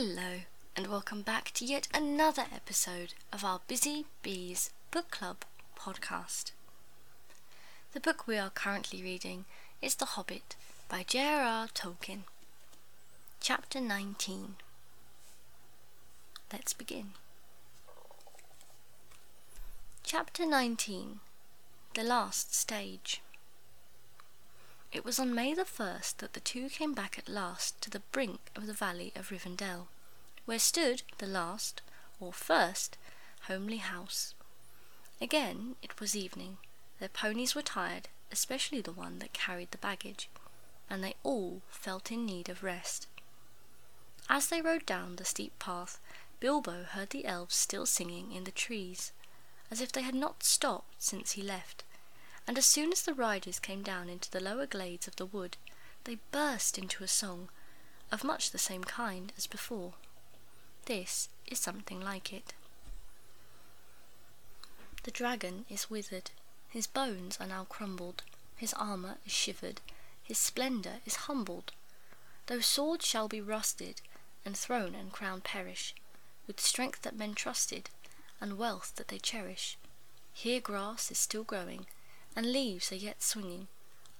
Hello, and welcome back to yet another episode of our Busy Bees Book Club podcast. The book we are currently reading is The Hobbit by J.R.R. Tolkien. Chapter 19. Let's begin. Chapter 19 The Last Stage. It was on May the first that the two came back at last to the brink of the valley of Rivendell, where stood the last, or first, homely house. Again it was evening. Their ponies were tired, especially the one that carried the baggage, and they all felt in need of rest. As they rode down the steep path, Bilbo heard the elves still singing in the trees, as if they had not stopped since he left and as soon as the riders came down into the lower glades of the wood, they burst into a song of much the same kind as before. This is something like it. The dragon is withered, his bones are now crumbled, his armour is shivered, his splendour is humbled. Though swords shall be rusted, and throne and crown perish, with strength that men trusted, and wealth that they cherish, here grass is still growing, and leaves are yet swinging,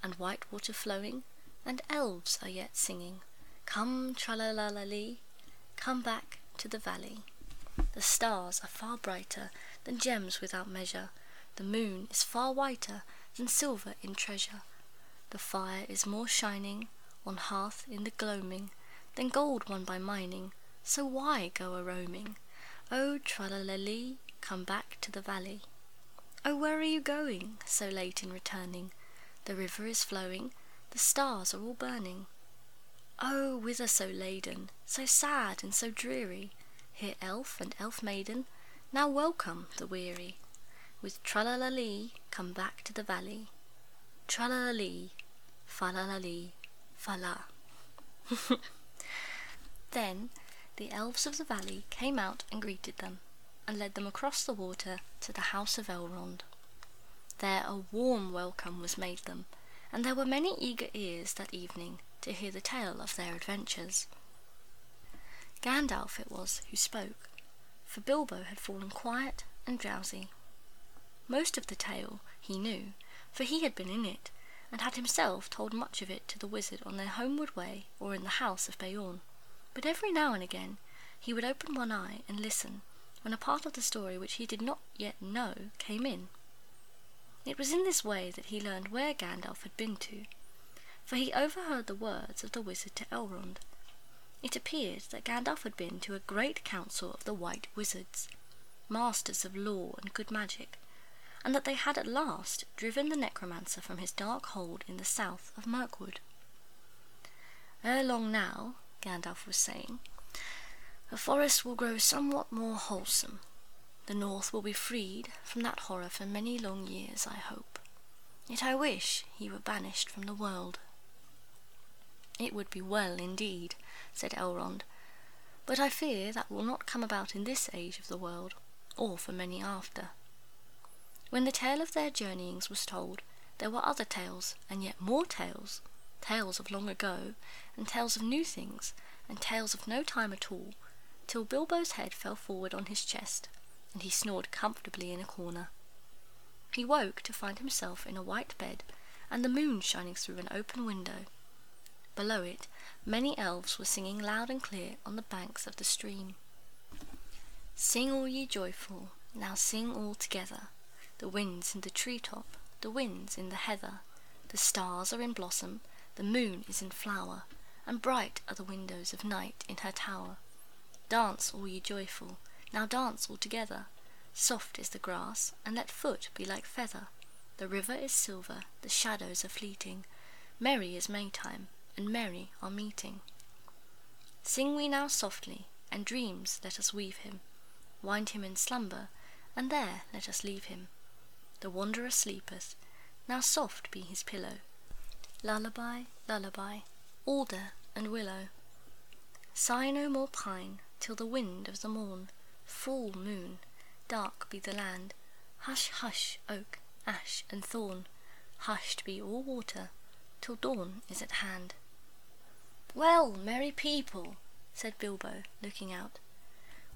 and white water flowing, and elves are yet singing. Come, tralalalee, come back to the valley. The stars are far brighter than gems without measure. The moon is far whiter than silver in treasure. The fire is more shining on hearth in the gloaming than gold won by mining. So why go a roaming? Oh, tralalalee, come back to the valley. Oh, where are you going, so late in returning? The river is flowing, the stars are all burning. Oh, whither so laden, so sad and so dreary? Here elf and elf maiden, now welcome the weary. With tralalalee, come back to the valley. Tralalalee, falalalee, fala. then the elves of the valley came out and greeted them and led them across the water to the house of Elrond. There a warm welcome was made them, and there were many eager ears that evening to hear the tale of their adventures. Gandalf it was who spoke, for Bilbo had fallen quiet and drowsy. Most of the tale he knew, for he had been in it, and had himself told much of it to the wizard on their homeward way or in the house of Beorn. But every now and again he would open one eye and listen when a part of the story which he did not yet know came in. It was in this way that he learned where Gandalf had been to, for he overheard the words of the wizard to Elrond. It appeared that Gandalf had been to a great council of the White Wizards, masters of law and good magic, and that they had at last driven the necromancer from his dark hold in the south of Mirkwood. Ere long now, Gandalf was saying, the forest will grow somewhat more wholesome. The north will be freed from that horror for many long years, I hope. Yet I wish he were banished from the world. It would be well indeed, said Elrond, but I fear that will not come about in this age of the world, or for many after. When the tale of their journeyings was told, there were other tales, and yet more tales, tales of long ago, and tales of new things, and tales of no time at all, till Bilbo's head fell forward on his chest, and he snored comfortably in a corner. He woke to find himself in a white bed, and the moon shining through an open window. Below it, many elves were singing loud and clear on the banks of the stream. Sing all ye joyful, now sing all together. The winds in the tree top, the winds in the heather. The stars are in blossom, the moon is in flower, and bright are the windows of night in her tower. Dance, all ye joyful, now dance all together. Soft is the grass, and let foot be like feather. The river is silver, the shadows are fleeting. Merry is Maytime, and merry our meeting. Sing we now softly, and dreams let us weave him. Wind him in slumber, and there let us leave him. The wanderer sleepeth, now soft be his pillow. Lullaby, lullaby, alder and willow. Sigh no more pine, till the wind of the morn, full moon, dark be the land. Hush, hush, oak, ash, and thorn, hushed be all water, till dawn is at hand. Well, merry people, said Bilbo, looking out.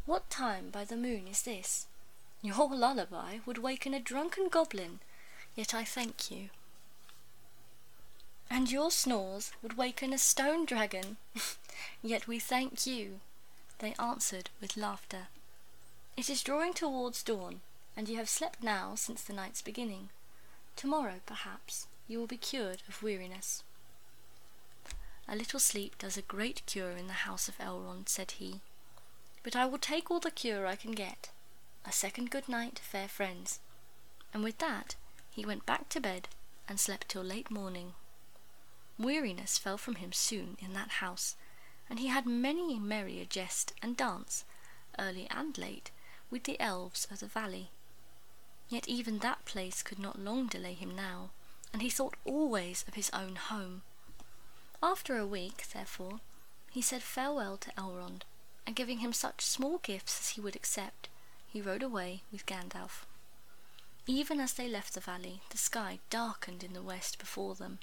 What time by the moon is this? Your lullaby would waken a drunken goblin, yet I thank you. And your snores would waken a stone dragon, yet we thank you, they answered with laughter. It is drawing towards dawn, and you have slept now since the night's beginning. Tomorrow, perhaps, you will be cured of weariness. A little sleep does a great cure in the house of Elrond, said he. But I will take all the cure I can get. A second good night, fair friends. And with that he went back to bed and slept till late morning. Weariness fell from him soon in that house, and he had many merry a jest and dance, early and late, with the elves of the valley. Yet even that place could not long delay him now, and he thought always of his own home. After a week, therefore, he said farewell to Elrond, and giving him such small gifts as he would accept, he rode away with Gandalf. Even as they left the valley, the sky darkened in the west before them,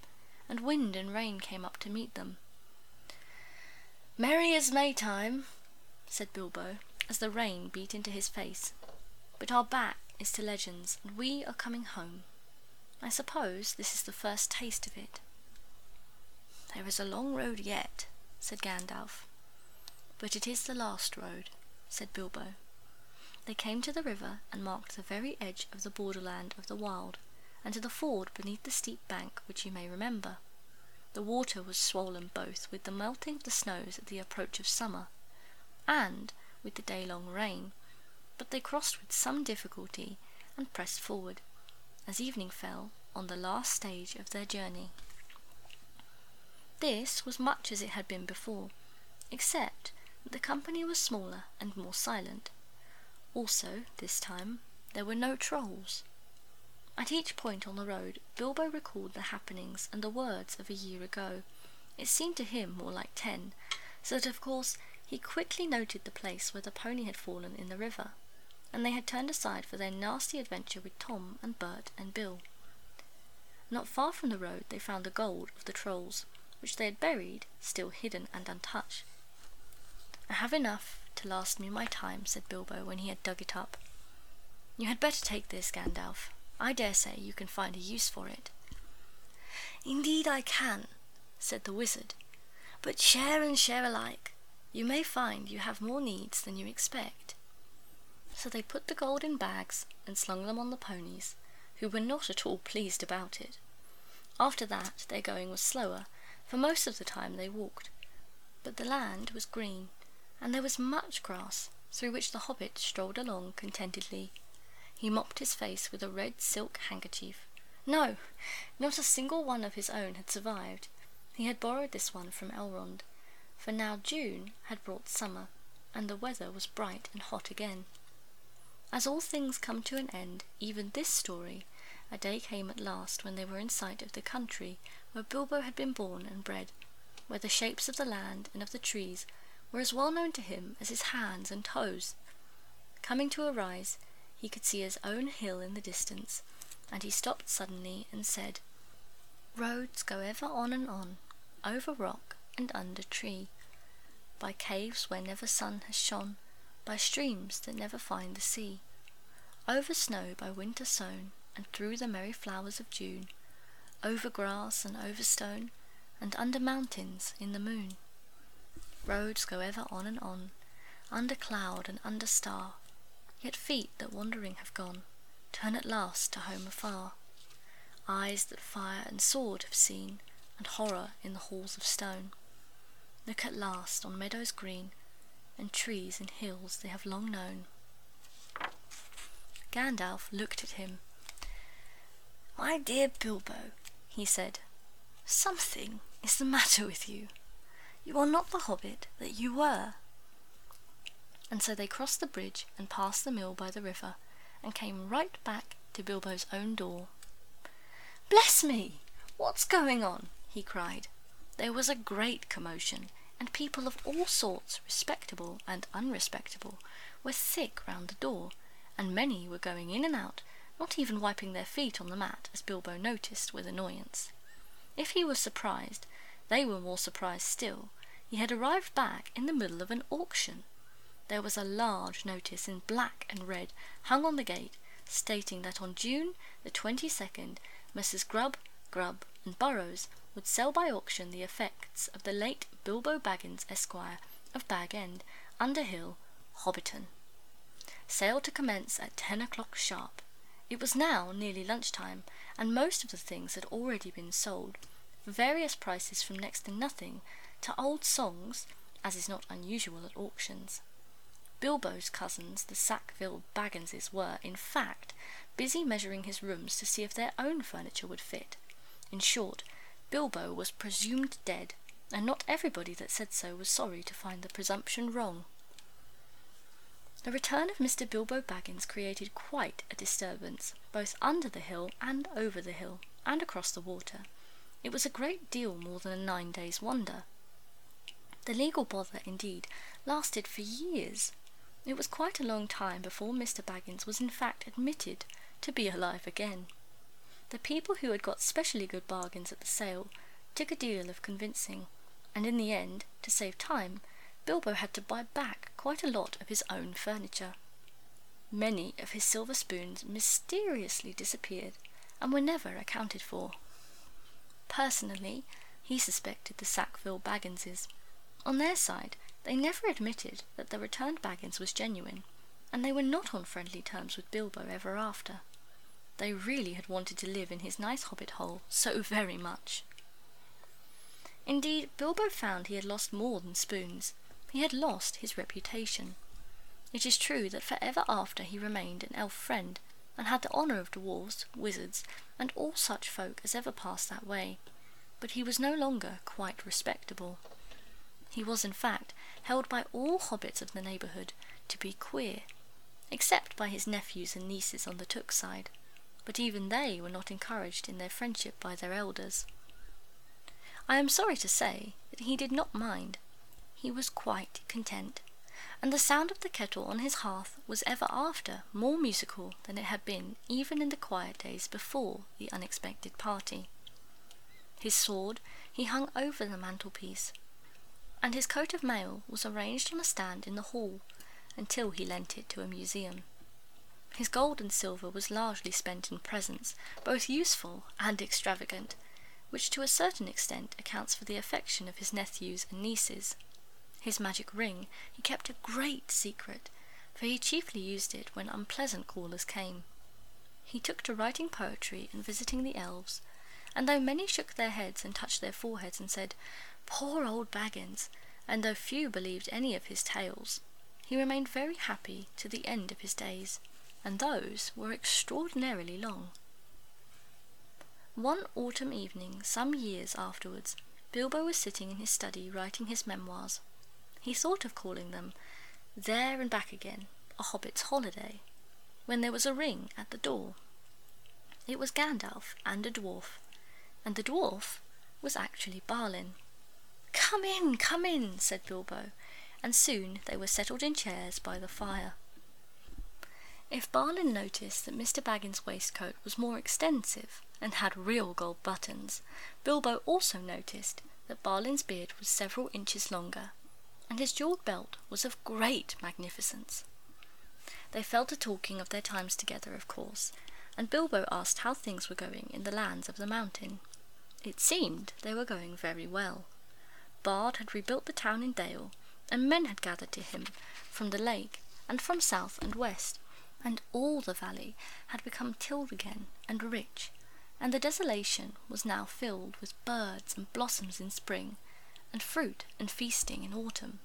and wind and rain came up to meet them. Merry as Maytime, said Bilbo, as the rain beat into his face, but our back is to legends, and we are coming home. I suppose this is the first taste of it. There is a long road yet, said Gandalf. But it is the last road, said Bilbo. They came to the river and marked the very edge of the borderland of the wild, and to the ford beneath the steep bank which you may remember. The water was swollen both with the melting of the snows at the approach of summer, and with the day-long rain, but they crossed with some difficulty and pressed forward, as evening fell, on the last stage of their journey. This was much as it had been before, except that the company was smaller and more silent. Also, this time, there were no trolls. At each point on the road, Bilbo recalled the happenings and the words of a year ago. It seemed to him more like ten, so that of course he quickly noted the place where the pony had fallen in the river, and they had turned aside for their nasty adventure with Tom and Bert and Bill. Not far from the road they found the gold of the trolls, which they had buried, still hidden and untouched. I have enough to last me my time, said Bilbo when he had dug it up. You had better take this, Gandalf. I dare say you can find a use for it. Indeed I can, said the wizard, but share and share alike. You may find you have more needs than you expect. So they put the gold in bags and slung them on the ponies, who were not at all pleased about it. After that their going was slower, for most of the time they walked, but the land was green and there was much grass, through which the hobbit strolled along contentedly. He mopped his face with a red silk handkerchief. No, not a single one of his own had survived. He had borrowed this one from Elrond, for now June had brought summer, and the weather was bright and hot again. As all things come to an end, even this story, a day came at last when they were in sight of the country where Bilbo had been born and bred, where the shapes of the land and of the trees were as well known to him as his hands and toes. Coming to a rise, he could see his own hill in the distance, and he stopped suddenly and said, Roads go ever on and on, over rock and under tree, by caves where never sun has shone, by streams that never find the sea, over snow by winter sown, and through the merry flowers of June, over grass and over stone, and under mountains in the moon. Roads go ever on and on, under cloud and under star, yet feet that wandering have gone, turn at last to home afar. Eyes that fire and sword have seen, and horror in the halls of stone, look at last on meadows green, and trees and hills they have long known. Gandalf looked at him. My dear Bilbo, he said, something is the matter with you. You are not the hobbit that you were. And so they crossed the bridge and passed the mill by the river, and came right back to Bilbo's own door. Bless me! What's going on? he cried. There was a great commotion, and people of all sorts, respectable and unrespectable, were thick round the door, and many were going in and out, not even wiping their feet on the mat, as Bilbo noticed with annoyance. If he was surprised, they were more surprised still, he had arrived back in the middle of an auction. There was a large notice in black and red hung on the gate stating that on June the 22nd Messrs. Grubb, Grubb, and Burrowes would sell by auction the effects of the late Bilbo Baggins, Esquire, of Bag End, Underhill, Hobbiton. Sale to commence at ten o'clock sharp. It was now nearly lunchtime, and most of the things had already been sold, for various prices from next to nothing to old songs, as is not unusual at auctions. Bilbo's cousins, the Sackville Bagginses, were, in fact, busy measuring his rooms to see if their own furniture would fit. In short, Bilbo was presumed dead, and not everybody that said so was sorry to find the presumption wrong. The return of Mr. Bilbo Baggins created quite a disturbance, both under the hill and over the hill, and across the water. It was a great deal more than a nine days' wonder. The legal bother, indeed, lasted for years. It was quite a long time before Mr. Baggins was in fact admitted to be alive again. The people who had got specially good bargains at the sale took a deal of convincing, and in the end, to save time, Bilbo had to buy back quite a lot of his own furniture. Many of his silver spoons mysteriously disappeared and were never accounted for. Personally, he suspected the Sackville Bagginses. On their side, they never admitted that the returned Baggins was genuine, and they were not on friendly terms with Bilbo ever after. They really had wanted to live in his nice hobbit hole so very much. Indeed, Bilbo found he had lost more than spoons. He had lost his reputation. It is true that forever after he remained an elf friend, and had the honour of dwarfs, wizards, and all such folk as ever passed that way, but he was no longer quite respectable. He was, in fact, held by all hobbits of the neighbourhood to be queer, except by his nephews and nieces on the Took side, but even they were not encouraged in their friendship by their elders. I am sorry to say that he did not mind. He was quite content, and the sound of the kettle on his hearth was ever after more musical than it had been even in the quiet days before the unexpected party. His sword he hung over the mantelpiece, and his coat of mail was arranged on a stand in the hall until he lent it to a museum. His gold and silver was largely spent in presents, both useful and extravagant, which to a certain extent accounts for the affection of his nephews and nieces. His magic ring he kept a great secret, for he chiefly used it when unpleasant callers came. He took to writing poetry and visiting the elves, and though many shook their heads and touched their foreheads and said, Poor old Baggins, and though few believed any of his tales, he remained very happy to the end of his days, and those were extraordinarily long. One autumn evening, some years afterwards, Bilbo was sitting in his study writing his memoirs. He thought of calling them There and Back Again, A Hobbit's Holiday, when there was a ring at the door. It was Gandalf and a dwarf, and the dwarf was actually Balin. Come in, come in, said Bilbo, and soon they were settled in chairs by the fire. If Balin noticed that Mr. Baggins's waistcoat was more extensive and had real gold buttons, Bilbo also noticed that Balin's beard was several inches longer, and his jewelled belt was of great magnificence. They fell to talking of their times together, of course, and Bilbo asked how things were going in the lands of the mountain. It seemed they were going very well. Bard had rebuilt the town in Dale, and men had gathered to him from the lake and from south and west, and all the valley had become tilled again and rich, and the desolation was now filled with birds and blossoms in spring, and fruit and feasting in autumn.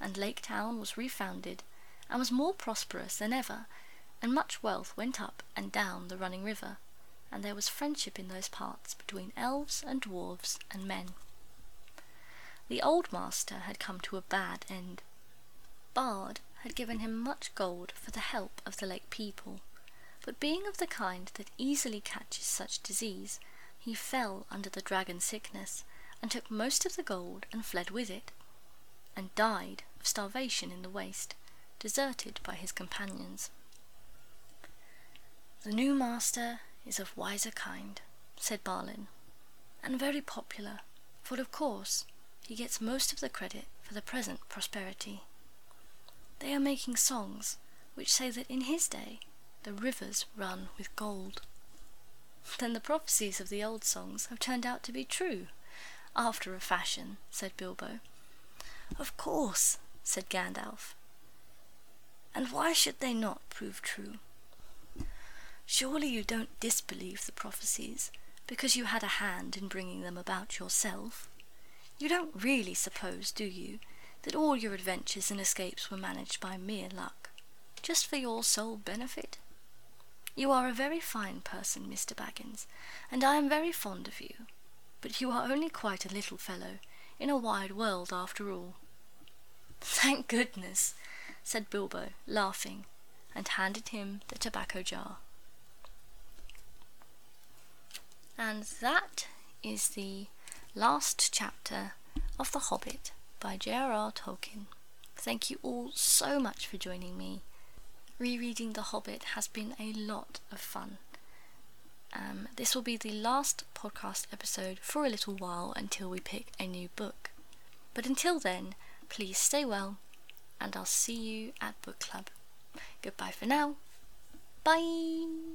And Lake Town was refounded, and was more prosperous than ever, and much wealth went up and down the running river, and there was friendship in those parts between elves and dwarfs and men. The old master had come to a bad end. Bard had given him much gold for the help of the lake people, but being of the kind that easily catches such disease, he fell under the dragon sickness, and took most of the gold and fled with it, and died of starvation in the waste, deserted by his companions. The new master is of wiser kind, said Balin, and very popular, for of course he gets most of the credit for the present prosperity. They are making songs which say that in his day the rivers run with gold. Then the prophecies of the old songs have turned out to be true, after a fashion, said Bilbo. Of course, said Gandalf. And why should they not prove true? Surely you don't disbelieve the prophecies because you had a hand in bringing them about yourself. You don't really suppose, do you, that all your adventures and escapes were managed by mere luck, just for your sole benefit? You are a very fine person, Mr. Baggins, and I am very fond of you, but you are only quite a little fellow in a wide world after all. Thank goodness, said Bilbo, laughing, and handed him the tobacco jar. And that is the last chapter of The Hobbit by J.R.R. Tolkien. Thank you all so much for joining me. Rereading The Hobbit has been a lot of fun. Um, this will be the last podcast episode for a little while until we pick a new book. But until then, please stay well, and I'll see you at book club. Goodbye for now. Bye!